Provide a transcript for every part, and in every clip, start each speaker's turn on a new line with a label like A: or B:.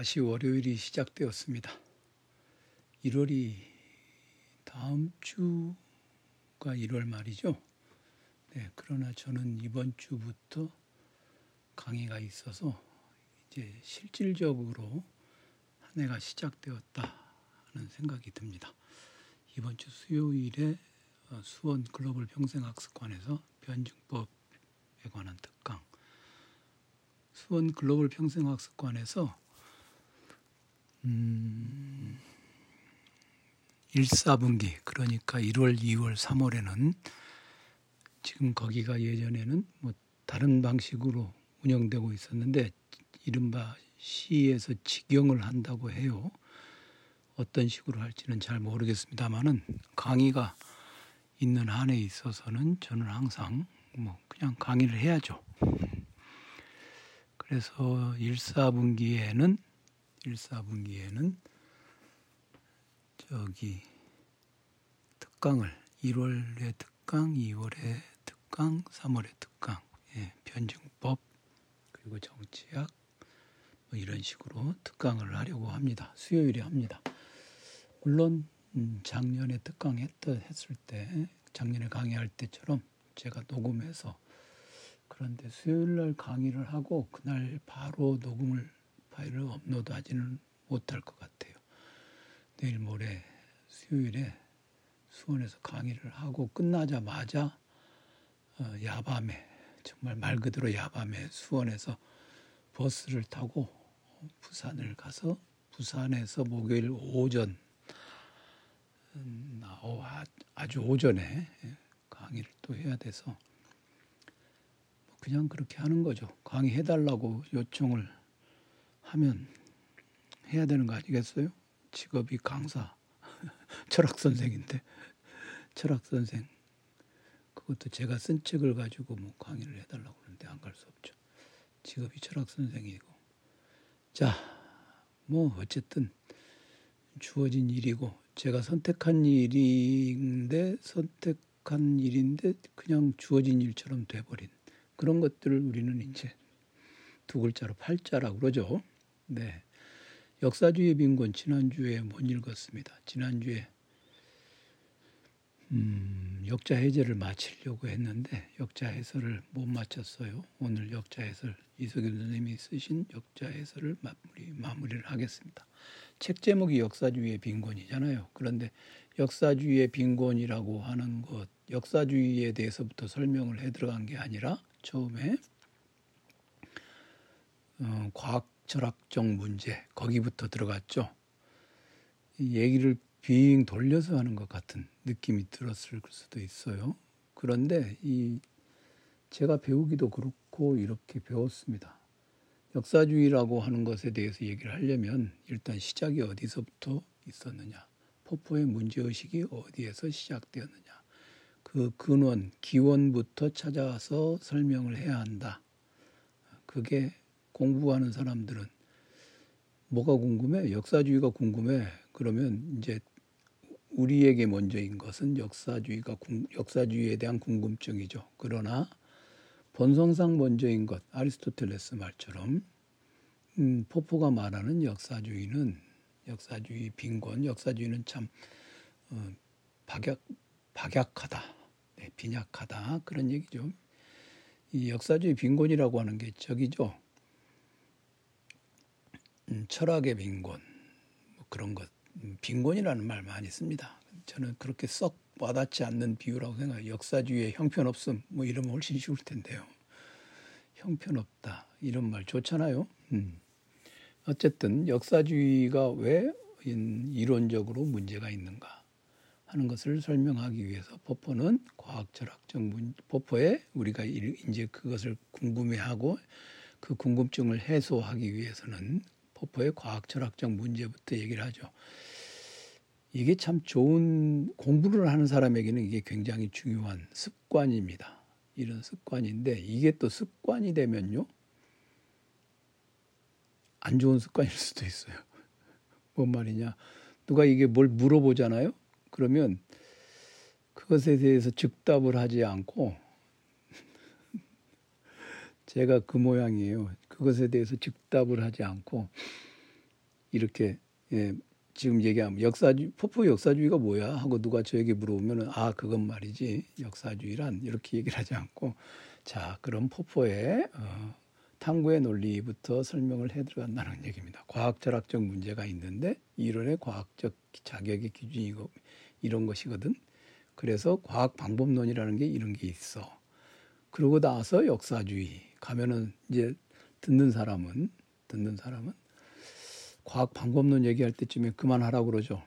A: 다시 월요일이 시작되었습니다. 1월이 다음 주가 1월 말이죠. 네, 그러나 저는 이번 주부터 강의가 있어서 이제 실질적으로 한 해가 시작되었다 하는 생각이 듭니다. 이번 주 수요일에 어, 수원 글로벌 평생학습관에서 변증법에 관한 특강 수원 글로벌 평생학습관에서 음, 1, 4분기 그러니까 1월, 2월, 3월에는 지금 거기가 예전에는 뭐 다른 방식으로 운영되고 있었는데 이른바 시에서 직영을 한다고 해요. 어떤 식으로 할지는 잘 모르겠습니다만은 강의가 있는 한에 있어서는 저는 항상 뭐 그냥 강의를 해야죠. 그래서 1, 4분기에는 1, 4분기에는 저기 특강을 1월에 특강, 2월에 특강, 3월에 특강, 예, 변증법 그리고 정치학 뭐 이런 식으로 특강을 하려고 합니다. 수요일에 합니다. 물론 음, 작년에 특강 했던 했을 때 작년에 강의할 때처럼 제가 녹음해서 그런데 수요일 날 강의를 하고 그날 바로 녹음을 파일을 업로드 하지는 못할 것 같아요. 내일 모레 수요일에 수원에서 강의를 하고 끝나자마자 어, 야밤에 정말 말 그대로 야밤에 수원에서 버스를 타고 부산을 가서 부산에서 목요일 오전 음, 아, 아주 오전에 강의를 또 해야 돼서 뭐 그냥 그렇게 하는 거죠. 강의해달라고 요청을 하면 해야 되는 거 아니겠어요? 직업이 강사, 철학 선생인데 철학 선생 그것도 제가 쓴 책을 가지고 뭐 강의를 해달라고 그러는데 안 갈 수 없죠. 직업이 철학 선생이고 자, 뭐 어쨌든 주어진 일이고 제가 선택한 일인데 선택한 일인데 그냥 주어진 일처럼 돼버린 그런 것들을 우리는 이제 두 글자로 팔자라고 그러죠. 네. 역사주의 빈곤 지난주에 못 읽었습니다. 지난주에 음, 역자 해제를 마치려고 했는데 역자 해설을 못 마쳤어요. 오늘 역자 해설 이석윤 선생님이 쓰신 역자 해설을 마무리, 마무리를 하겠습니다. 책 제목이 역사주의의 빈곤이잖아요. 그런데 역사주의의 빈곤이라고 하는 것, 역사주의에 대해서부터 설명을 해 들어간 게 아니라 처음에 어, 과학 철학적 문제 거기부터 들어갔죠. 이 얘기를 빙 돌려서 하는 것 같은 느낌이 들었을 수도 있어요. 그런데 이 제가 배우기도 그렇고 이렇게 배웠습니다. 역사주의라고 하는 것에 대해서 얘기를 하려면 일단 시작이 어디서부터 있었느냐, 포포의 문제의식이 어디에서 시작되었느냐, 그 근원, 기원부터 찾아서 설명을 해야 한다. 그게 공부하는 사람들은 뭐가 궁금해? 역사주의가 궁금해. 그러면 이제 우리에게 먼저인 것은 역사주의가 역사주의에 대한 궁금증이죠. 그러나 본성상 먼저인 것 아리스토텔레스 말처럼 음, 포포가 말하는 역사주의는 역사주의 빈곤 역사주의는 참 어, 박약 박약하다 네, 빈약하다 그런 얘기죠. 이 역사주의 빈곤이라고 하는 게 저기죠. 음, 철학의 빈곤 뭐 그런 것 음, 빈곤이라는 말 많이 씁니다. 저는 그렇게 썩 와닿지 않는 비유라고 생각해요. 역사주의의 형편없음 뭐 이러면 훨씬 쉬울 텐데요. 형편없다 이런 말 좋잖아요. 음. 어쨌든 역사주의가 왜 이론적으로 문제가 있는가 하는 것을 설명하기 위해서 포포는 과학철학적 문 포포에 우리가 이제 그것을 궁금해하고 그 궁금증을 해소하기 위해서는 포포의 과학 철학적 문제부터 얘기를 하죠. 이게 참 좋은 공부를 하는 사람에게는 이게 굉장히 중요한 습관입니다. 이런 습관인데 이게 또 습관이 되면요. 안 좋은 습관일 수도 있어요. 뭔 말이냐. 누가 이게 뭘 물어보잖아요. 그러면 그것에 대해서 즉답을 하지 않고 제가 그 모양이에요. 그것에 대해서 즉답을 하지 않고 이렇게 예, 지금 얘기하면 역사주 포포 역사주의가 뭐야 하고 누가 저에게 물어보면은 아 그건 말이지 역사주의란 이렇게 얘기를 하지 않고 자 그럼 포포의 어, 탐구의 논리부터 설명을 해 들어간다는 얘기입니다. 과학 철학적 문제가 있는데 이론의 과학적 자격의 기준이 고 이런 것이거든. 그래서 과학 방법론이라는 게 이런 게 있어. 그러고 나서 역사주의 가면은 이제 듣는 사람은 듣는 사람은 과학 방법론 얘기할 때쯤에 그만하라고 그러죠.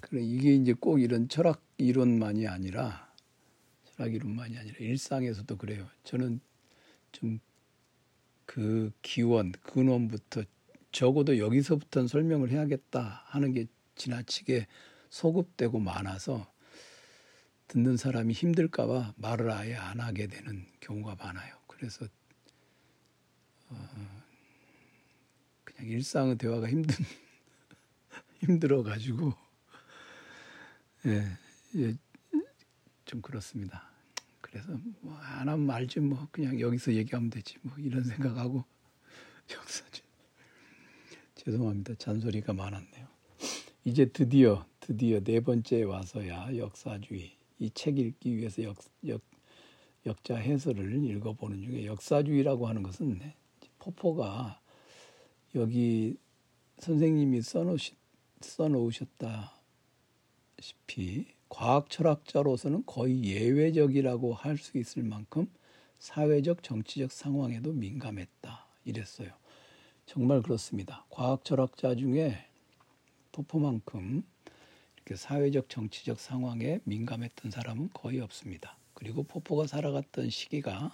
A: 그래 이게 이제 꼭 이런 철학 이론만이 아니라 철학 이론만이 아니라 일상에서도 그래요. 저는 좀 그 기원 근원부터 적어도 여기서부터는 설명을 해야겠다 하는 게 지나치게 소급되고 많아서 듣는 사람이 힘들까봐 말을 아예 안 하게 되는 경우가 많아요. 그래서 어, 그냥 일상의 대화가 힘든 힘들어 가지고 예, 예, 좀 그렇습니다. 그래서 뭐 안 하면 말지 뭐 그냥 여기서 얘기하면 되지 뭐 이런 생각하고 역사지 죄송합니다 잔소리가 많았네요. 이제 드디어 드디어 네 번째 와서야 역사주의 이 책 읽기 위해서 역, 역 역자 해설을 읽어보는 중에 역사주의라고 하는 것은 포포가 여기 선생님이 써놓으시, 써놓으셨다 시피 과학 철학자로서는 거의 예외적이라고 할 수 있을 만큼 사회적 정치적 상황에도 민감했다 이랬어요. 정말 그렇습니다. 과학 철학자 중에 포포만큼 이렇게 사회적 정치적 상황에 민감했던 사람은 거의 없습니다. 그리고 포포가 살아갔던 시기가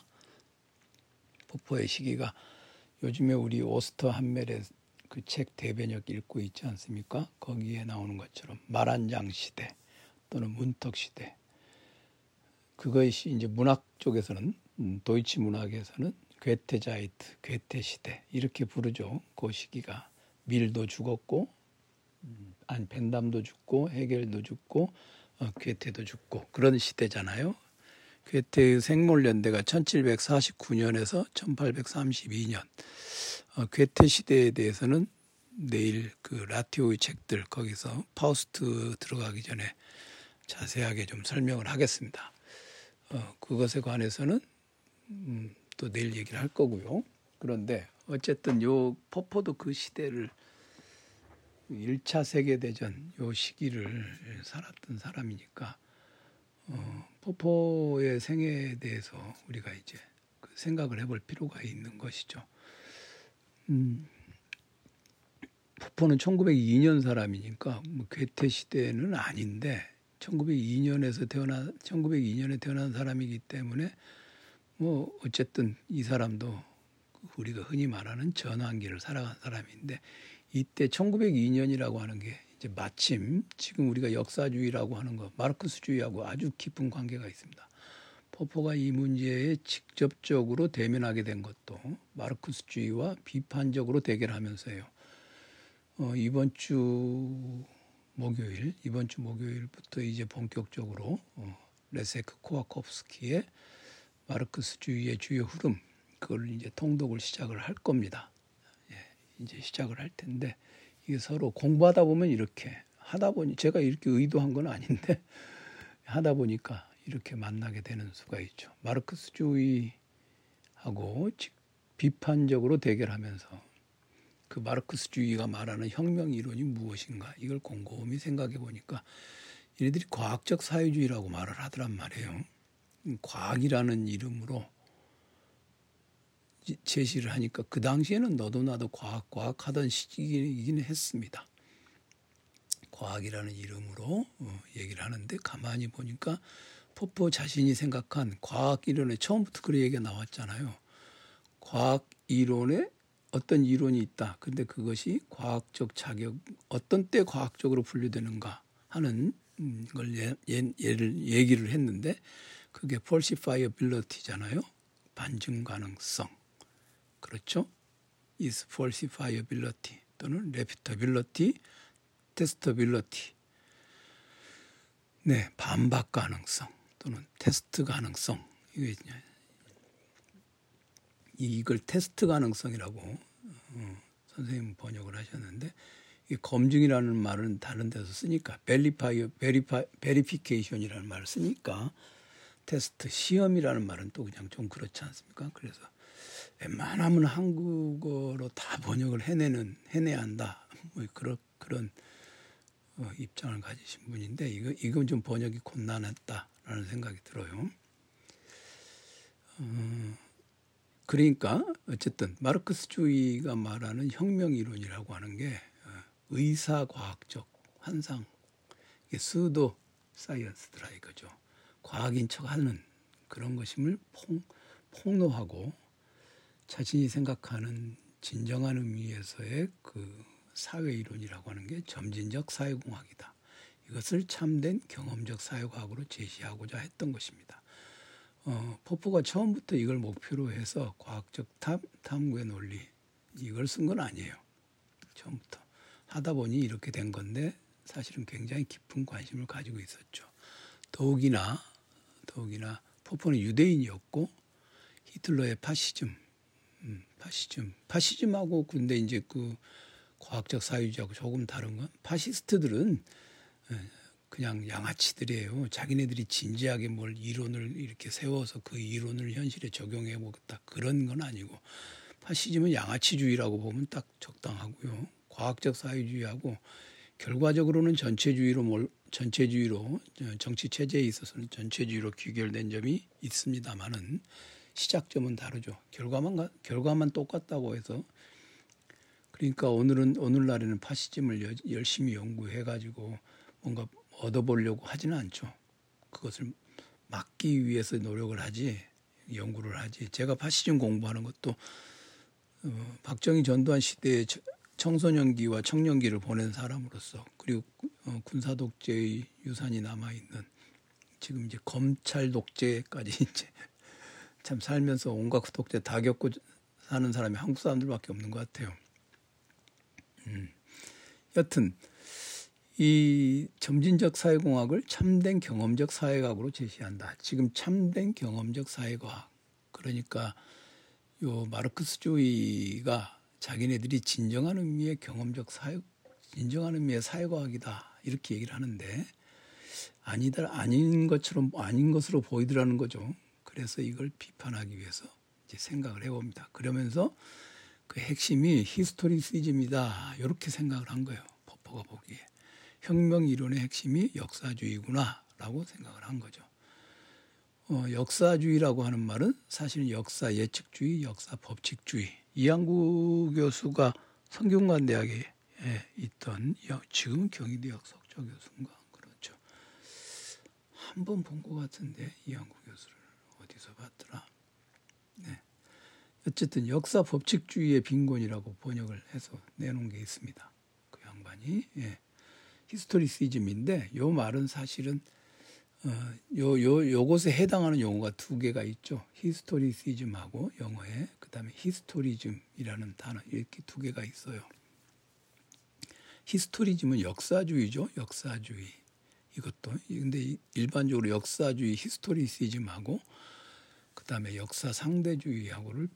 A: 포포의 시기가 요즘에 우리 오스터 한멜의 그 책 대변역 읽고 있지 않습니까? 거기에 나오는 것처럼 말한장 시대 또는 문턱 시대 그것이 이제 문학 쪽에서는 음, 도이치 문학에서는 괴테자이트, 괴테 시대 이렇게 부르죠. 그 시기가 밀도 죽었고 음, 아니 벤담도 죽고 해겔도 죽고 어, 괴테도 죽고 그런 시대잖아요. 괴테의 생몰연대가 1749년에서 1832년. 어, 괴테 시대에 대해서는 내일 그 라티오의 책들 거기서 파우스트 들어가기 전에 자세하게 좀 설명을 하겠습니다. 어, 그것에 관해서는 음, 또 내일 얘기를 할 거고요. 그런데 어쨌든 요 포포도 그 시대를 1차 세계대전 요 시기를 살았던 사람이니까 어, 포포의 생애에 대해서 우리가 이제 그 생각을 해볼 필요가 있는 것이죠. 음, 포포는 1902년 사람이니까 뭐 괴테 시대는 아닌데 1902년에서 태어나 1902년에 태어난 사람이기 때문에 뭐 어쨌든 이 사람도 우리가 흔히 말하는 전환기를 살아간 사람인데 이때 1902년이라고 하는 게 이제 마침 지금 우리가 역사주의라고 하는 거 마르크스주의하고 아주 깊은 관계가 있습니다. 포포가 이 문제에 직접적으로 대면하게 된 것도 마르크스주의와 비판적으로 대결하면서요. 어, 이번 주 목요일, 이번 주 목요일부터 이제 본격적으로 어, 레세크 코아코프스키의 마르크스주의의 주요 흐름 그걸 이제 통독을 시작을 할 겁니다. 예, 이제 시작을 할 텐데 이게 서로 공부하다 보면 이렇게 하다 보니 제가 이렇게 의도한 건 아닌데 하다 보니까 이렇게 만나게 되는 수가 있죠. 마르크스주의하고 비판적으로 대결하면서 그 마르크스주의가 말하는 혁명 이론이 무엇인가 이걸 곰곰이 생각해 보니까 얘네들이 과학적 사회주의라고 말을 하더란 말이에요. 과학이라는 이름으로 제시를 하니까 그 당시에는 너도 나도 과학 과학 하던 시기이긴 했습니다. 과학이라는 이름으로 어, 얘기를 하는데 가만히 보니까 포포 자신이 생각한 과학 이론에 처음부터 그런 얘기가 나왔잖아요. 과학 이론에 어떤 이론이 있다. 근데 그것이 과학적 자격 어떤 때 과학적으로 분류되는가 하는 걸 예, 예, 예를 얘기를 했는데 그게 falsifiability잖아요. 반증 가능성. 그렇죠? is falsifiability 또는 reputability, testability. 네, 반박 가능성 또는 테스트 가능성. 이게 이걸 테스트 가능성이라고 어, 선생님 번역을 하셨는데 이 검증이라는 말은 다른 데서 쓰니까 벨리파이 베리파 베리피케이션이라는 말을 쓰니까 테스트 시험이라는 말은 또 그냥 좀 그렇지 않습니까? 그래서 웬만하면 한국어로 다 번역을 해내는 해내야 한다. 뭐 그런 그런 어, 입장을 가지신 분인데 이거 이건 좀 번역이 곤란했다라는 생각이 들어요. 어, 그러니까 어쨌든 마르크스주의가 말하는 혁명 이론이라고 하는 게 어, 의사 과학적 환상, 이게 스도 사이언스더라 이거죠. 과학인 척하는 그런 것임을 폭, 폭로하고 자신이 생각하는 진정한 의미에서의 그 사회 이론이라고 하는 게 점진적 사회공학이다. 이것을 참된 경험적 사회과학으로 제시하고자 했던 것입니다. 어, 포포가 처음부터 이걸 목표로 해서 과학적 탐, 탐구의 논리 이걸 쓴 건 아니에요. 처음부터 하다 보니 이렇게 된 건데 사실은 굉장히 깊은 관심을 가지고 있었죠. 더욱이나 더욱이나 포퍼는 유대인이었고 히틀러의 파시즘, 음, 파시즘, 파시즘하고 근데 이제 그 과학적 사회주의하고 조금 다른 건 파시스트들은 예, 그냥 양아치들이에요. 자기네들이 진지하게 뭘 이론을 이렇게 세워서 그 이론을 현실에 적용해 보겠다 그런 건 아니고 파시즘은 양아치주의라고 보면 딱 적당하고요. 과학적 사회주의하고 결과적으로는 전체주의로 몰, 전체주의로 정치 체제에 있어서는 전체주의로 귀결된 점이 있습니다만은 시작점은 다르죠. 결과만 결과만 똑같다고 해서 그러니까 오늘은 오늘날에는 파시즘을 열심히 연구해 가지고 뭔가 얻어보려고 하지는 않죠. 그것을 막기 위해서 노력을 하지 연구를 하지. 제가 파시즘 공부하는 것도 어, 박정희 전두환 시대의 청소년기와 청년기를 보낸 사람으로서 그리고 어, 군사 독재의 유산이 남아 있는 지금 이제 검찰 독재까지 이제 참 살면서 온갖 독재 다 겪고 사는 사람이 한국 사람들밖에 없는 것 같아요. 음. 여튼 이 점진적 사회공학을 참된 경험적 사회과학으로 제시한다. 지금 참된 경험적 사회과학. 그러니까 요 마르크스주의가 자기네들이 진정한 의미의 경험적 사회, 진정한 의미의 사회과학이다. 이렇게 얘기를 하는데 아니다 아닌 것처럼 아닌 것으로 보이더라는 거죠. 그래서 이걸 비판하기 위해서 이제 생각을 해봅니다. 그러면서 그 핵심이 히스토리시즘이다. 이렇게 생각을 한 거예요. 포퍼가 보기에. 혁명 이론의 핵심이 역사주의구나라고 생각을 한 거죠. 어, 역사주의라고 하는 말은 사실은 역사 예측주의, 역사 법칙주의. 이양구 교수가 성균관 대학에 있던 지금은 경희대 역석조 교수인가 그렇죠. 한 번 본 것 같은데 이양구 교수를 어디서 봤더라. 네. 어쨌든 역사 법칙주의의 빈곤이라고 번역을 해서 내놓은 게 있습니다. 그 양반이 예. historicism인데 요 말은 사실은 어, 요, 요, 요것에 해당하는 용어가 두 개가 있죠. historicism하고 영어에 그 다음에 historism이라는 단어 이렇게 두 개가 있어요. historism은 역사주의죠. 역사주의. 이것도 근데 일반적으로 역사주의 historicism하고 그 다음에 역사 상대주의하고를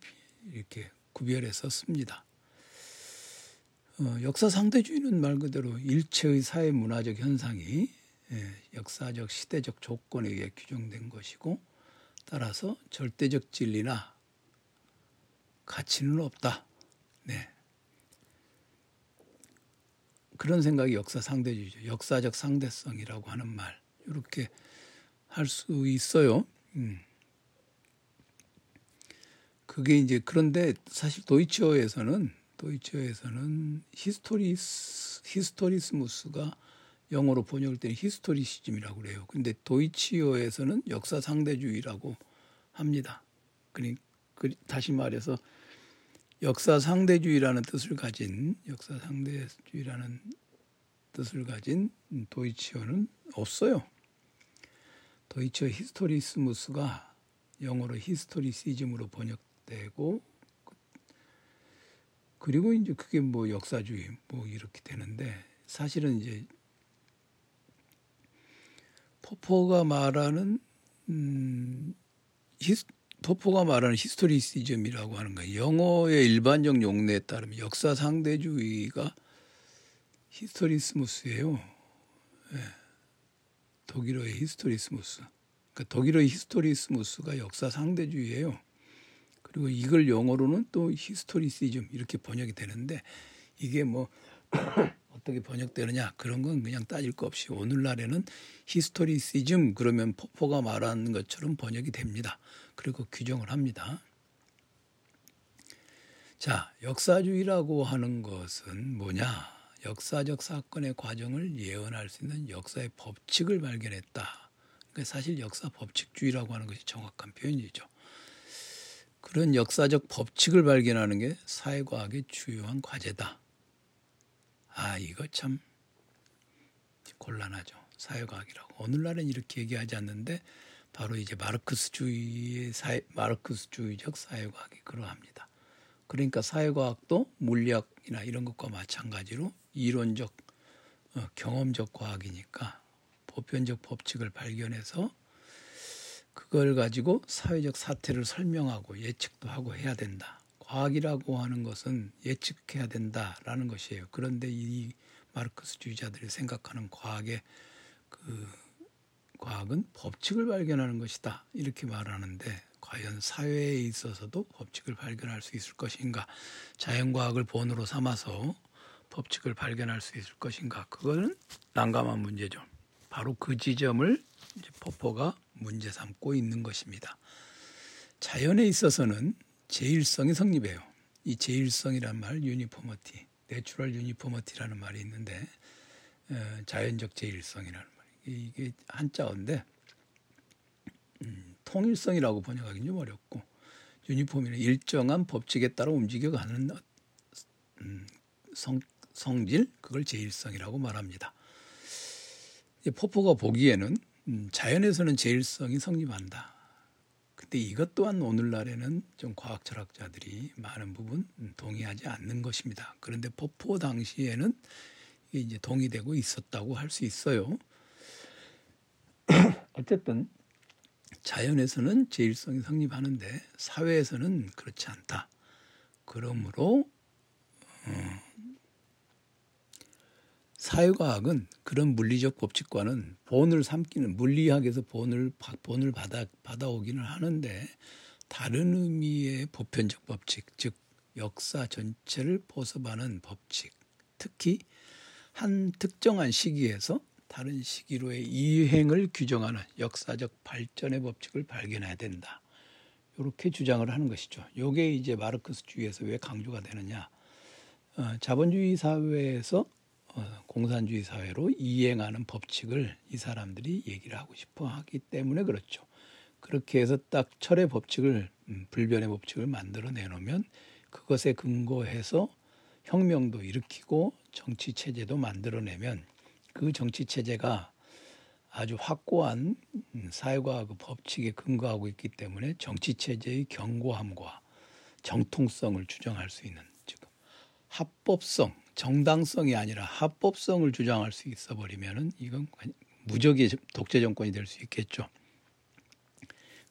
A: 이렇게 구별해서 씁니다. 어, 역사 상대주의는 말 그대로 일체의 사회 문화적 현상이 예, 역사적 시대적 조건에 의해 규정된 것이고 따라서 절대적 진리나 가치는 없다. 네. 그런 생각이 역사 상대주의죠. 역사적 상대성이라고 하는 말 이렇게 할 수 있어요. 음. 그게 이제 그런데 사실 도이치어에서는 도이치어에서는 Historis Historismus가 영어로 번역할 때는 historicism이라고 그래요. 근데 도이치어에서는 역사 상대주의라고 합니다. 그러니 다시 말해서 역사 상대주의라는 뜻을 가진 역사 상대주의라는 뜻을 가진 도이치어는 없어요. 도이치어 Historismus가 영어로 historicism으로 번역되고 그리고 이제 그게 뭐 역사주의 뭐 이렇게 되는데 사실은 이제 포퍼가 말하는 음, his, 포퍼가 말하는 historicism이라고 하는 거 영어의 일반적 용례에 따르면 역사 상대주의가 Historismus예요. 네. 독일어의 Historismus. 그러니까 독일어의 Historismus가 역사 상대주의예요. 그리고 이걸 영어로는 또 historicism 이렇게 번역이 되는데 이게 뭐 어떻게 번역되느냐 그런 건 그냥 따질 거 없이 오늘날에는 historicism 그러면 포퍼가 말하는 것처럼 번역이 됩니다. 그리고 규정을 합니다. 자, 역사주의라고 하는 것은 뭐냐? 역사적 사건의 과정을 예언할 수 있는 역사의 법칙을 발견했다. 그러니까 사실 역사 법칙주의라고 하는 것이 정확한 표현이죠. 그런 역사적 법칙을 발견하는 게 사회과학의 주요한 과제다. 아, 이거 참 곤란하죠. 사회과학이라고. 오늘날은 이렇게 얘기하지 않는데 바로 이제 마르크스주의의 사회, 마르크스주의적 사회과학이 그러합니다. 그러니까 사회과학도 물리학이나 이런 것과 마찬가지로 이론적, 어, 경험적 과학이니까 보편적 법칙을 발견해서 그걸 가지고 사회적 사태를 설명하고 예측도 하고 해야 된다. 과학이라고 하는 것은 예측해야 된다라는 것이에요. 그런데 이 마르크스주의자들이 생각하는 과학의 그 과학은 법칙을 발견하는 것이다. 이렇게 말하는데 과연 사회에 있어서도 법칙을 발견할 수 있을 것인가? 자연과학을 본으로 삼아서 법칙을 발견할 수 있을 것인가? 그거는 난감한 문제죠. 바로 그 지점을 포퍼가 문제 삼고 있는 것입니다. 자연에 있어서는 제일성이 성립해요. 이 제일성이란 말, uniformity, natural uniformity라는 말이 있는데 어, 자연적 제일성이라는 말. 이게 한자어인데 음, 통일성이라고 번역하기 좀 어렵고 유니폼이는 일정한 법칙에 따라 움직여가는 음, 성, 성질 그걸 제일성이라고 말합니다. 포포가 보기에는 음, 자연에서는 제일성이 성립한다. 근데 이것 또한 오늘날에는 좀 과학 철학자들이 많은 부분 동의하지 않는 것입니다. 그런데 포포 당시에는 이제 동의되고 있었다고 할 수 있어요. 어쨌든 자연에서는 제일성이 성립하는데 사회에서는 그렇지 않다. 그러므로 어, 사회과학은 그런 물리적 법칙과는 본을 삼기는 물리학에서 본을 본을 받아 받아오기는 하는데 다른 의미의 보편적 법칙, 즉 역사 전체를 보습하는 법칙, 특히 한 특정한 시기에서 다른 시기로의 이행을 규정하는 역사적 발전의 법칙을 발견해야 된다. 이렇게 주장을 하는 것이죠. 이게 이제 마르크스주의에서 왜 강조가 되느냐? 어, 자본주의 사회에서 어, 공산주의 사회로 이행하는 법칙을 이 사람들이 얘기를 하고 싶어 하기 때문에 그렇죠. 그렇게 해서 딱 철의 법칙을 음, 불변의 법칙을 만들어 내놓으면 그것에 근거해서 혁명도 일으키고 정치 체제도 만들어내면 그 정치 체제가 아주 확고한 음, 사회과학 그 법칙에 근거하고 있기 때문에 정치 체제의 견고함과 정통성을 주장할 수 있는 즉 합법성 정당성이 아니라 합법성을 주장할 수 있어 버리면은 이건 무적의 독재 정권이 될 수 있겠죠.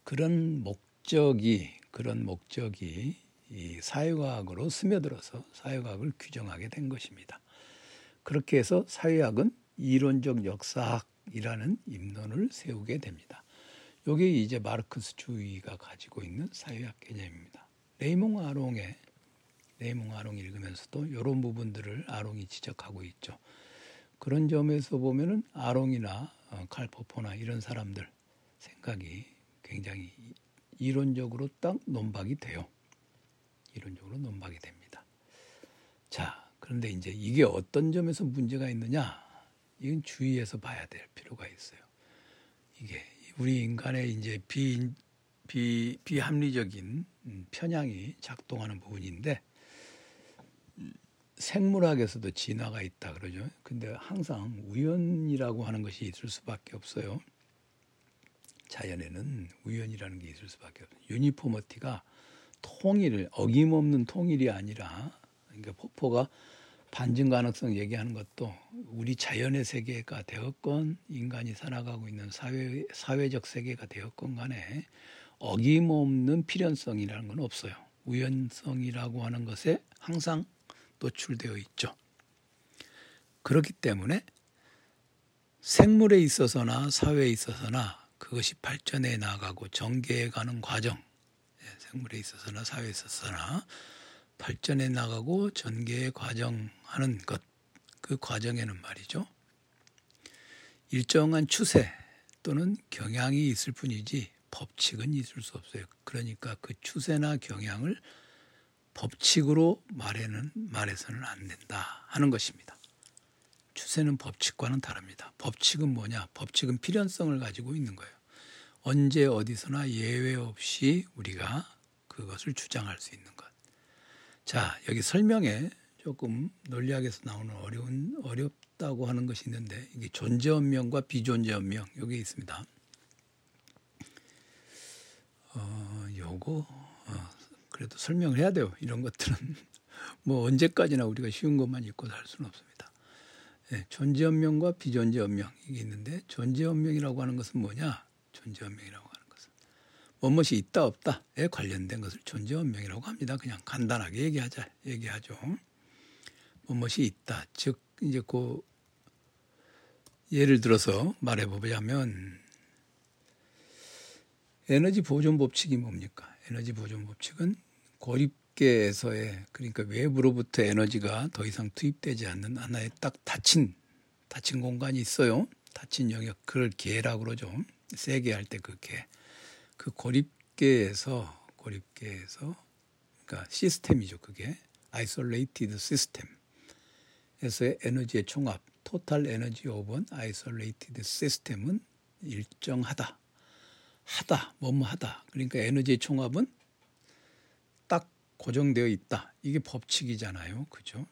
A: 그런 목적이 그런 목적이 이 사회과학으로 스며들어서 사회과학을 규정하게 된 것입니다. 그렇게 해서 사회학은 이론적 역사학이라는 입론을 세우게 됩니다. 이게 이제 마르크스주의가 가지고 있는 사회학 개념입니다. 레이몽 아롱의 레이몽 아롱 읽으면서도 이런 부분들을 아롱이 지적하고 있죠. 그런 점에서 보면은 아롱이나 어, 칼포포나 이런 사람들 생각이 굉장히 이론적으로 딱 논박이 돼요. 이론적으로 논박이 됩니다. 자, 그런데 이제 이게 어떤 점에서 문제가 있느냐? 이건 주의해서 봐야 될 필요가 있어요. 이게 우리 인간의 이제 비, 비, 비합리적인 음, 편향이 작동하는 부분인데 생물학에서도 진화가 있다 그러죠. 근데 항상 우연이라고 하는 것이 있을 수밖에 없어요. 자연에는 우연이라는 게 있을 수밖에 없어요. 유니포머티가 통일, 어김없는 통일이 아니라 그러니까 폭포가 반증 가능성 얘기하는 것도 우리 자연의 세계가 되었건 인간이 살아가고 있는 사회 사회적 세계가 되었건 간에 어김없는 필연성이라는 건 없어요. 우연성이라고 하는 것에 항상 노출되어 있죠. 그렇기 때문에 생물에 있어서나 사회에 있어서나 그것이 발전해 나가고 전개해 가는 과정, 예, 생물에 있어서나 사회에 있어서나 발전해 나가고 전개의 과정하는 것, 그 과정에는 말이죠. 일정한 추세 또는 경향이 있을 뿐이지 법칙은 있을 수 없어요. 그러니까 그 추세나 경향을 법칙으로 말에는 말해서는 안 된다 하는 것입니다. 추세는 법칙과는 다릅니다. 법칙은 뭐냐? 법칙은 필연성을 가지고 있는 거예요. 언제 어디서나 예외 없이 우리가 그것을 주장할 수 있는 것. 자, 여기 설명에 조금 논리학에서 나오는 어려운 어렵다고 하는 것이 있는데 이게 존재 원명과 비존재 원명 여기 있습니다. 어, 요거 어, 그래도 설명을 해야 돼요. 이런 것들은 뭐 언제까지나 우리가 쉬운 것만 읽고 살 수는 없습니다. 네, 존재 원명과 비존재 원명 이게 있는데 존재 원명이라고 하는 것은 뭐냐? 존재 원명이라고 무엇이 있다 없다에 관련된 것을 존재 원명이라고 합니다. 그냥 간단하게 얘기하자 얘기하죠. 무엇이 있다. 즉 이제 그 예를 들어서 말해 보자면 에너지 보존 법칙이 뭡니까? 에너지 보존 법칙은 고립계에서의 그러니까 외부로부터 에너지가 더 이상 투입되지 않는 하나의 딱 닫힌 닫힌 공간이 있어요. 닫힌 영역 그걸 계라고 그러죠. 세계 할 때 그 계. 그 고립계에서 고립계에서 그러니까 시스템이죠. 그게 isolated system. 에서의 에너지의 총합, total energy of an isolated system은 일정하다. 하다, 뭐뭐 하다. 그러니까 에너지의 총합은 딱 고정되어 있다. 이게 법칙이잖아요. 그죠?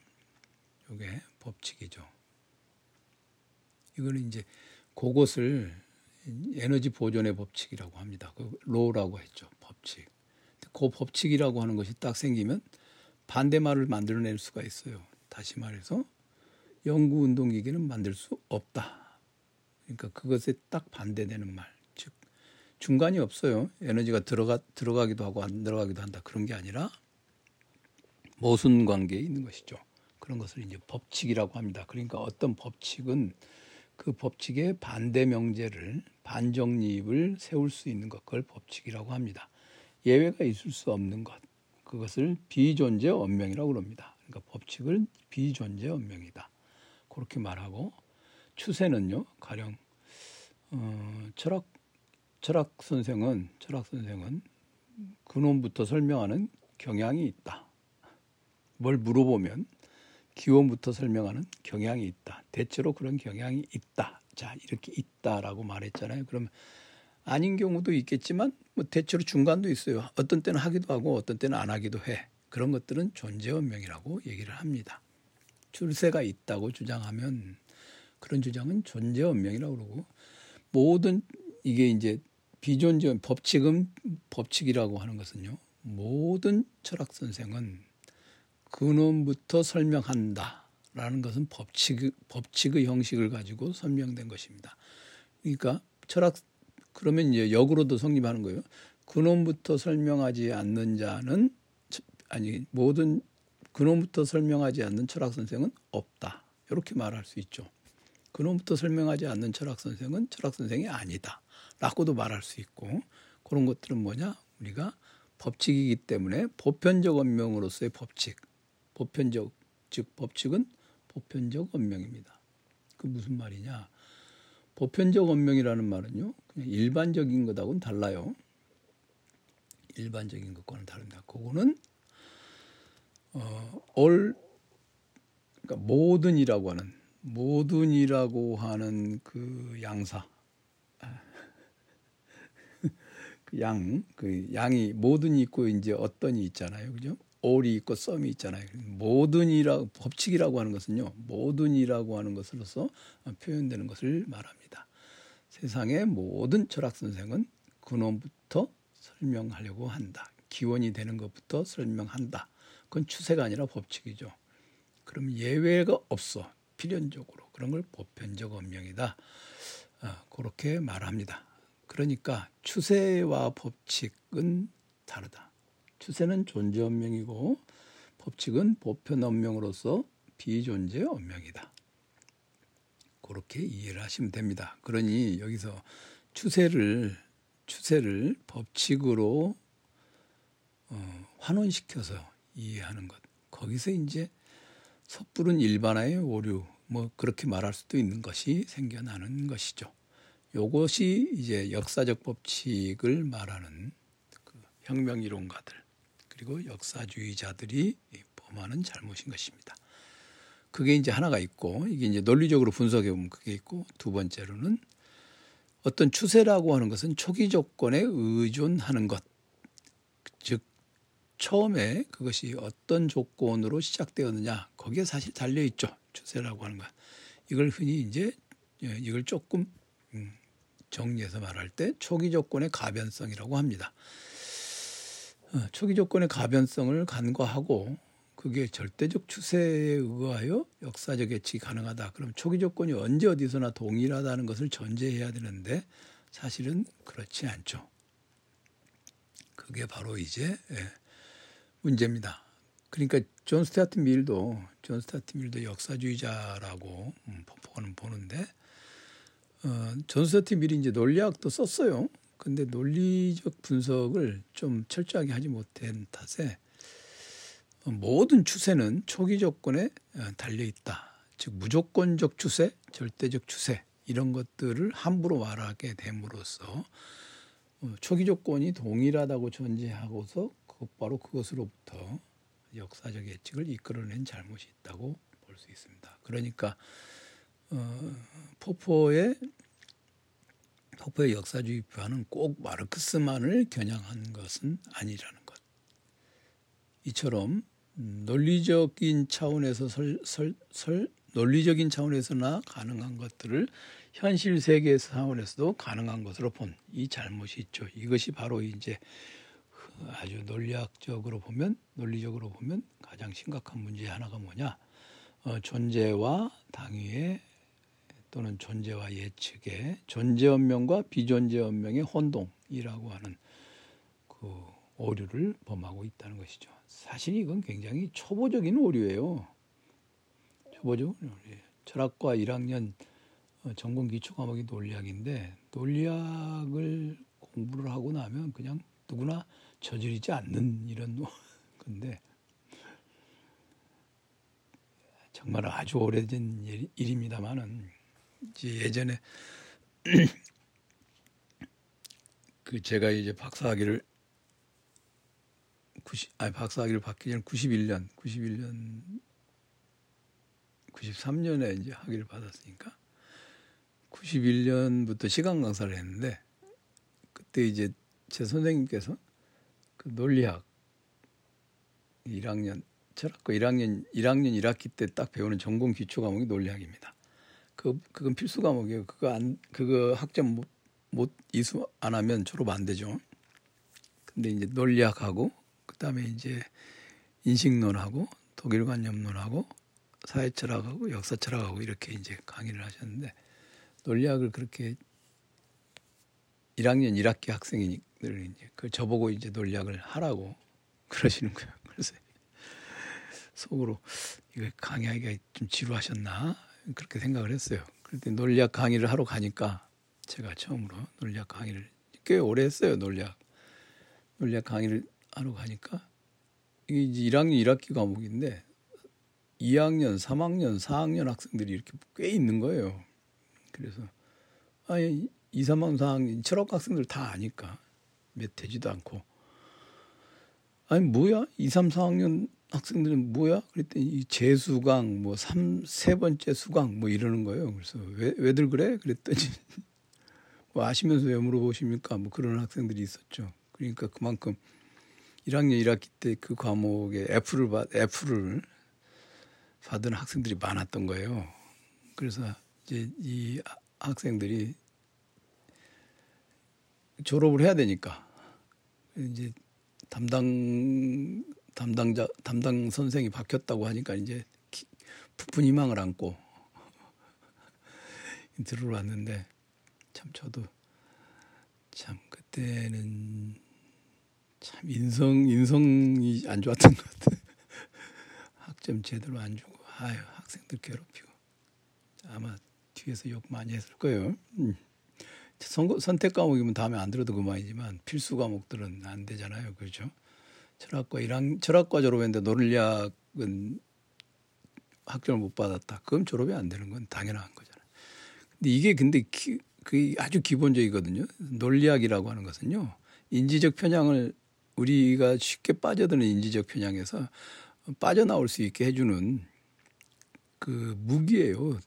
A: 이게 법칙이죠. 이거는 이제 그것을 에너지 보존의 법칙이라고 합니다. 그 로라고 했죠. 법칙. 그 법칙이라고 하는 것이 딱 생기면 반대말을 만들어낼 수가 있어요. 다시 말해서 연구 운동기계는 만들 수 없다. 그러니까 그것에 딱 반대되는 말. 즉 중간이 없어요. 에너지가 들어가 들어가기도 하고 안 들어가기도 한다. 그런 게 아니라 모순 관계에 있는 것이죠. 그런 것을 이제 법칙이라고 합니다. 그러니까 어떤 법칙은 그 법칙의 반대 명제를 반정립을 세울 수 있는 것 그걸 법칙이라고 합니다. 예외가 있을 수 없는 것 그것을 비존재 원명이라고 그럽니다. 그러니까 법칙은 비존재 원명이다. 그렇게 말하고 추세는요 가령 어, 철학 철학 선생은 철학 선생은 근원부터 설명하는 경향이 있다. 뭘 물어보면 기원부터 설명하는 경향이 있다. 대체로 그런 경향이 있다. 자 이렇게 있다라고 말했잖아요. 그러면 아닌 경우도 있겠지만 뭐 대체로 중간도 있어요. 어떤 때는 하기도 하고 어떤 때는 안 하기도 해. 그런 것들은 존재원명이라고 얘기를 합니다. 출세가 있다고 주장하면 그런 주장은 존재 원명이라고 그러고 모든 이게 이제 비존재 법칙은 법칙이라고 하는 것은요. 모든 철학 선생은 근원부터 설명한다라는 것은 법칙 법칙의 형식을 가지고 설명된 것입니다. 그러니까 철학 그러면 이제 역으로도 성립하는 거예요. 근원부터 설명하지 않는 자는 아니 모든 근원부터 설명하지 않는 철학 선생은 없다. 이렇게 말할 수 있죠. 근원부터 설명하지 않는 철학 선생은 철학 선생이 아니다. 라고도 말할 수 있고 그런 것들은 뭐냐? 우리가 법칙이기 때문에 보편적 원명으로서의 법칙. 보편적 즉 법칙은 보편적 원명입니다. 그 무슨 말이냐? 보편적 원명이라는 말은요. 그냥 일반적인 것하고는 달라요. 일반적인 것과는 다릅니다. 그거는 어, 올 그러니까 모든이라고 하는 모든이라고 하는 그 양사 그 양, 그 양이 모든이 있고 이제 어떤이 있잖아요. 그죠? 올이 있고 썸이 있잖아요. 모든이라 법칙이라고 하는 것은요. 모든이라고 하는 것으로서 표현되는 것을 말합니다. 세상의 모든 철학 선생은 근원부터 설명하려고 한다. 기원이 되는 것부터 설명한다. 그건 추세가 아니라 법칙이죠. 그럼 예외가 없어. 필연적으로. 그런 걸 보편적 원명이다. 어, 그렇게 말합니다. 그러니까 추세와 법칙은 다르다. 추세는 존재 원명이고 법칙은 보편 원명으로서 비존재 원명이다. 그렇게 이해를 하시면 됩니다. 그러니 여기서 추세를 추세를 법칙으로 어, 환원시켜서 이해하는 것. 거기서 이제 섣부른 일반화의 오류 뭐 그렇게 말할 수도 있는 것이 생겨나는 것이죠. 요것이 이제 역사적 법칙을 말하는 그 혁명 이론가들 그리고 역사주의자들이 범하는 잘못인 것입니다. 그게 이제 하나가 있고 이게 이제 논리적으로 분석해 보면 그게 있고 두 번째로는 어떤 추세라고 하는 것은 초기 조건에 의존하는 것. 즉 처음에 그것이 어떤 조건으로 시작되었느냐 거기에 사실 달려 있죠. 추세라고 하는 것. 이걸 흔히 이제 예, 이걸 조금 음, 정리해서 말할 때 초기 조건의 가변성이라고 합니다. 어, 초기 조건의 가변성을 간과하고 그게 절대적 추세에 의하여 역사적 예측이 가능하다. 그럼 초기 조건이 언제 어디서나 동일하다는 것을 전제해야 되는데 사실은 그렇지 않죠. 그게 바로 이제 예, 문제입니다. 그러니까 존 스튜어트 밀도 존 스튜어트 밀도 역사주의자라고 음, 포퍼는 보는데 어, 존 스튜어트 밀이 이제 논리학도 썼어요. 근데 논리적 분석을 좀 철저하게 하지 못한 탓에 모든 추세는 초기 조건에 어, 달려 있다. 즉 무조건적 추세, 절대적 추세 이런 것들을 함부로 말하게 됨으로써 어, 초기 조건이 동일하다고 전제하고서 곧바로 그것으로부터 역사적 예측을 이끌어낸 잘못이 있다고 볼 수 있습니다. 그러니까 어, 포포의 포포의 역사주의 표현은 꼭 마르크스만을 겨냥한 것은 아니라는 것. 이처럼 논리적인 차원에서 설, 설, 설, 논리적인 차원에서나 가능한 것들을 현실 세계 차원에서도 가능한 것으로 본 이 잘못이 있죠. 이것이 바로 이제 아주 논리학적으로 보면 논리적으로 보면 가장 심각한 문제 하나가 뭐냐? 어, 존재와 당위의 또는 존재와 예측의 존재 원명과 비존재 원명의 혼동이라고 하는 그 오류를 범하고 있다는 것이죠. 사실 이건 굉장히 초보적인 오류예요. 초보적 오류. 철학과 1학년 어, 전공 기초 과목이 논리학인데 논리학을 공부를 하고 나면 그냥 누구나 저지르지 않는 이런 건데 정말 아주 오래된 일, 일입니다만은 예전에 그 제가 이제 박사학위를 90, 아니 박사학위를 받기 전 91년, 91년, 93년에 이제 학위를 받았으니까 91년부터 시간 강사를 했는데 그때 이제 제 선생님께서 그 논리학 1학년 철학과 1학년 1학년 1학기 때 딱 배우는 전공 기초 과목이 논리학입니다. 그 그건 필수 과목이에요. 그거 안 그거 학점 못, 못 이수 안 하면 졸업 안 되죠. 근데 이제 논리학하고 그다음에 이제 인식론하고 독일관념론하고 사회철학하고 역사철학하고 이렇게 이제 강의를 하셨는데 논리학을 그렇게 1학년 1학기 학생이들 이제 그 저보고 이제 논리학을 하라고 그러시는 거예요. 그래서 속으로 이거 강의하기가 좀 지루하셨나 그렇게 생각을 했어요. 그런데 논리학 강의를 하러 가니까 제가 처음으로 논리학 강의를 꽤 오래 했어요. 논리학 논리학 강의를 하러 가니까 이게 이제 1학년 1학기 과목인데 2학년, 3학년, 4학년 학생들이 이렇게 꽤 있는 거예요. 그래서 아니 2, 3학년, 4학년 철학 학생들 다 아니까 몇 되지도 않고 아니 뭐야? 2, 3, 4학년 학생들은 뭐야? 그랬더니 이 재수강 뭐 3, 세 번째 수강 뭐 이러는 거예요. 그래서 왜 왜들 그래? 그랬더니 뭐 아시면서 왜 물어보십니까? 뭐 그런 학생들이 있었죠. 그러니까 그만큼 1학년 1학기 때 그 과목에 F를 받 F를 받은 학생들이 많았던 거예요. 그래서 이제 이 학생들이 졸업을 해야 되니까 이제 담당 담당자 담당 선생이 바뀌었다고 하니까 이제 부푼 희망을 안고 들어왔는데 참 저도 참 그때는 참 인성 인성이 안 좋았던 것 같아. 학점 제대로 안 주고 아유 학생들 괴롭히고 아마 뒤에서 욕 많이 했을 거예요. 음. 선거, 선택 과목이면 다음에 안 들어도 그만이지만 필수 과목들은 안 되잖아요. 그렇죠? 철학과 1학 철학과 졸업했는데 논리학은 학점을 못 받았다. 그럼 졸업이 안 되는 건 당연한 거잖아요. 근데 이게 근데 기, 그 아주 기본적이거든요. 논리학이라고 하는 것은요. 인지적 편향을 우리가 쉽게 빠져드는 인지적 편향에서 빠져나올 수 있게 해주는 그 무기예요.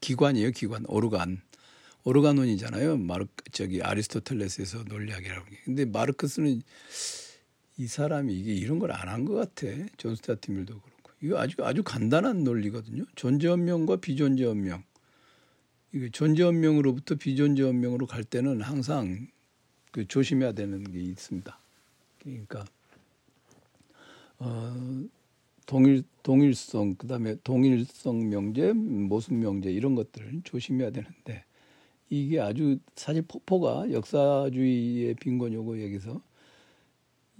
A: 기관이에요, 기관. organ. 오르가논이잖아요. 마르 저기 아리스토텔레스에서 논리학이라고. 근데 마르크스는 이 사람이 이게 이런 걸 안 한 것 같아. 존 스튜어트 밀도 그렇고. 이거 아주 아주 간단한 논리거든요. 존재 언명과 비존재 언명. 이게 존재 언명으로부터 비존재 언명으로 갈 때는 항상 그 조심해야 되는 게 있습니다. 그러니까 어 동일 동일성 그다음에 동일성 명제, 모순 명제 이런 것들을 조심해야 되는데 이게 아주 사실 포포가 역사주의의 빈곤요고 여기서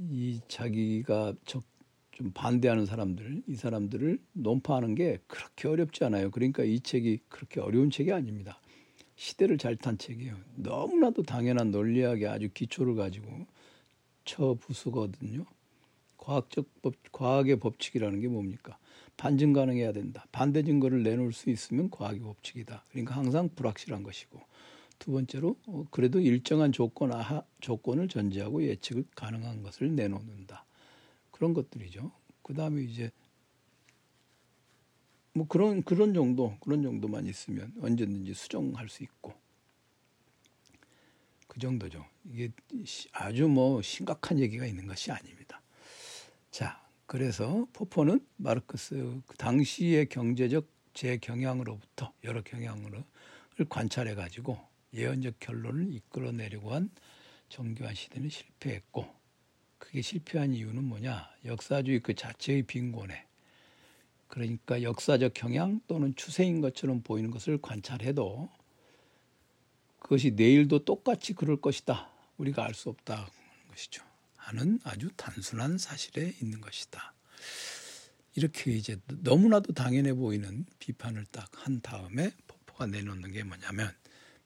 A: 이 자기가 적, 좀 반대하는 사람들 이 사람들을 논파하는 게 그렇게 어렵지 않아요. 그러니까 이 책이 그렇게 어려운 책이 아닙니다. 시대를 잘 탄 책이에요. 너무나도 당연한 논리학의 아주 기초를 가지고 쳐 부수거든요. 과학적 법, 과학의 법칙이라는 게 뭡니까? 반증 가능해야 된다. 반대 증거를 내놓을 수 있으면 과학의 법칙이다. 그러니까 항상 불확실한 것이고 두 번째로 어, 그래도 일정한 조건 아하, 조건을 전제하고 예측 가능한 것을 내놓는다. 그런 것들이죠. 그 다음에 이제 뭐 그런 그런 정도 그런 정도만 있으면 언제든지 수정할 수 있고 그 정도죠. 이게 아주 뭐 심각한 얘기가 있는 것이 아닙니다. 자, 그래서 포포는 마르크스 그 당시의 경제적 재경향으로부터 여러 경향으로 관찰해 가지고 예언적 결론을 이끌어내려고 한 정교한 시대는 실패했고 그게 실패한 이유는 뭐냐? 역사주의 그 자체의 빈곤에 그러니까 역사적 경향 또는 추세인 것처럼 보이는 것을 관찰해도 그것이 내일도 똑같이 그럴 것이다. 우리가 알 수 없다. 것이죠. 하는 아주 단순한 사실에 있는 것이다. 이렇게 이제 너무나도 당연해 보이는 비판을 딱 한 다음에 포퍼가 내놓는 게 뭐냐면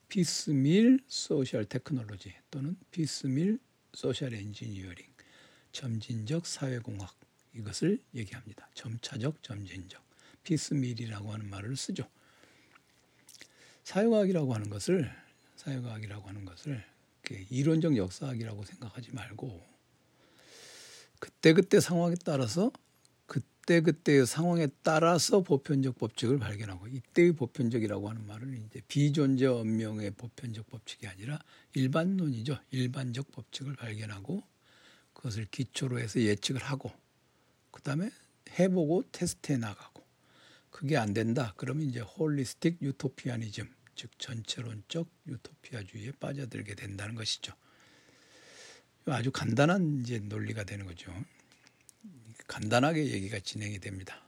A: piecemeal social technology 또는 piecemeal social engineering 점진적 사회공학 이것을 얘기합니다. 점차적 점진적 piecemeal이라고 하는 말을 쓰죠. 사회과학이라고 하는 것을 사회과학이라고 하는 것을 이론적 역사학이라고 생각하지 말고 그때그때 상황에 따라서 그때 그때의 상황에 따라서 보편적 법칙을 발견하고 이때의 보편적이라고 하는 말은 이제 비존재 원명의 보편적 법칙이 아니라 일반론이죠. 일반적 법칙을 발견하고 그것을 기초로 해서 예측을 하고 그다음에 해보고 테스트해 나가고 그게 안 된다. 그러면 이제 holistic utopianism 즉 전체론적 유토피아주의에 빠져들게 된다는 것이죠. 아주 간단한 이제 논리가 되는 거죠. 간단하게 얘기가 진행이 됩니다.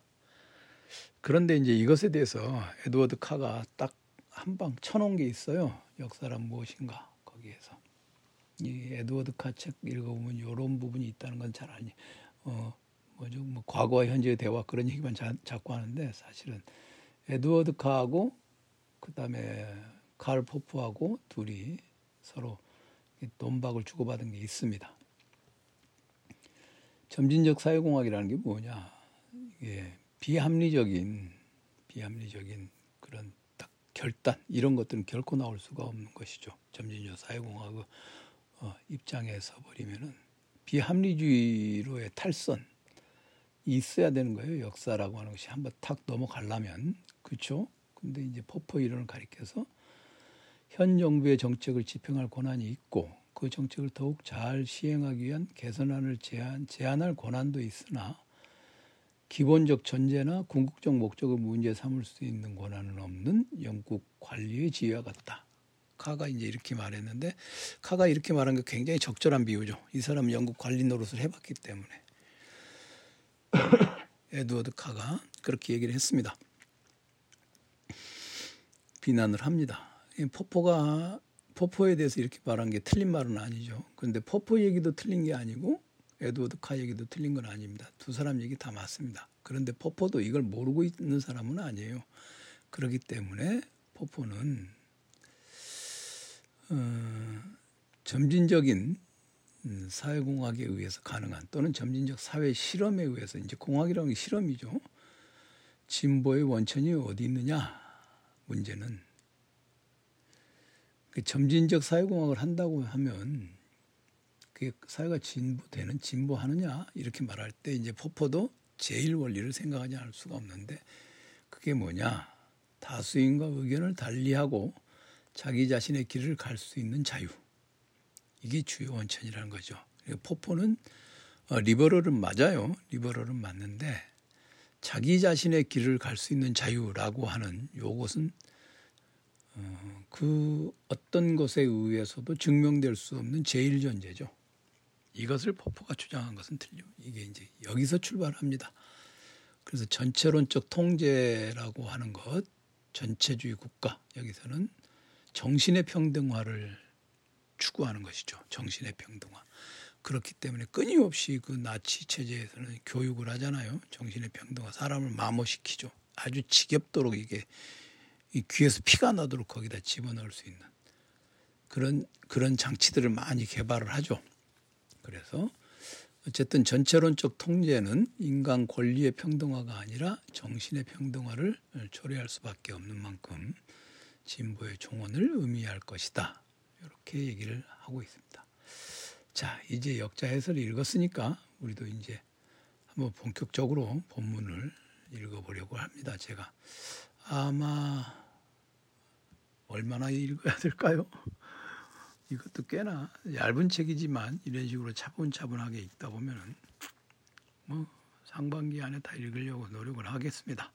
A: 그런데 이제 이것에 대해서 에드워드 카가 딱 한 방 쳐놓은 게 있어요. 역사란 무엇인가 거기에서 이 에드워드 카 책 읽어보면 이런 부분이 있다는 건 잘 아니 어 뭐죠 뭐 과거와 현재의 대화 그런 얘기만 자, 자꾸 하는데 사실은 에드워드 카하고 그다음에 칼 포프하고 둘이 서로 논박을 주고받은 게 있습니다. 점진적 사회공학이라는 게 뭐냐? 이게 비합리적인 비합리적인 그런 딱 결단 이런 것들은 결코 나올 수가 없는 것이죠. 점진적 사회공학 어, 입장에 서버리면은 비합리주의로의 탈선이 있어야 되는 거예요. 역사라고 하는 것이 한번 탁 넘어가려면 그렇죠. 근데 이제 포퍼 이론을 가리켜서 현 정부의 정책을 집행할 권한이 있고 그 정책을 더욱 잘 시행하기 위한 개선안을 제안, 제안할 권한도 있으나 기본적 전제나 궁극적 목적을 문제 삼을 수 있는 권한은 없는 영국 관리의 지위와 같다. 카가 이제 이렇게 말했는데 카가 이렇게 말한 게 굉장히 적절한 비유죠. 이 사람은 영국 관리 노릇을 해봤기 때문에 에드워드 카가 그렇게 얘기를 했습니다. 비난을 합니다. 포퍼가 포퍼에 대해서 이렇게 말한 게 틀린 말은 아니죠. 그런데 포퍼 얘기도 틀린 게 아니고 에드워드 카 얘기도 틀린 건 아닙니다. 두 사람 얘기 다 맞습니다. 그런데 포퍼도 이걸 모르고 있는 사람은 아니에요. 그렇기 때문에 포포는 어, 점진적인 음, 사회공학에 의해서 가능한 또는 점진적 사회 실험에 의해서 이제 공학이라는 게 실험이죠. 진보의 원천이 어디 있느냐 문제는 그 점진적 사회공학을 한다고 하면 그게 사회가 진보되는 진보하느냐 이렇게 말할 때 이제 포포도 제일 원리를 생각하지 않을 수가 없는데 그게 뭐냐 다수인과 의견을 달리하고 자기 자신의 길을 갈 수 있는 자유 이게 주요 원천이라는 거죠. 포포는 어, 리버럴은 맞아요. 리버럴은 맞는데 자기 자신의 길을 갈 수 있는 자유라고 하는 요것은 어, 그 어떤 것에 의해서도 증명될 수 없는 제일 존재죠. 이것을 포포가 주장한 것은 틀려. 이게 이제 여기서 출발합니다. 그래서 전체론적 통제라고 하는 것, 전체주의 국가 여기서는 정신의 평등화를 추구하는 것이죠. 정신의 평등화. 그렇기 때문에 끊임없이 그 나치 체제에서는 교육을 하잖아요. 정신의 평등화. 사람을 마모시키죠. 아주 지겹도록 이게 이 귀에서 피가 나도록 거기다 집어넣을 수 있는 그런 그런 장치들을 많이 개발을 하죠. 그래서 어쨌든 전체론적 통제는 인간 권리의 평등화가 아니라 정신의 평등화를 초래할 수밖에 없는 만큼 진보의 종언을 의미할 것이다. 이렇게 얘기를 하고 있습니다. 자, 이제 역자 해설을 읽었으니까 우리도 이제 한번 본격적으로 본문을 읽어보려고 합니다. 제가 아마 얼마나 읽어야 될까요? 이것도 꽤나 얇은 책이지만 이런 식으로 차분차분하게 읽다 보면은 뭐 상반기 안에 다 읽으려고 노력을 하겠습니다.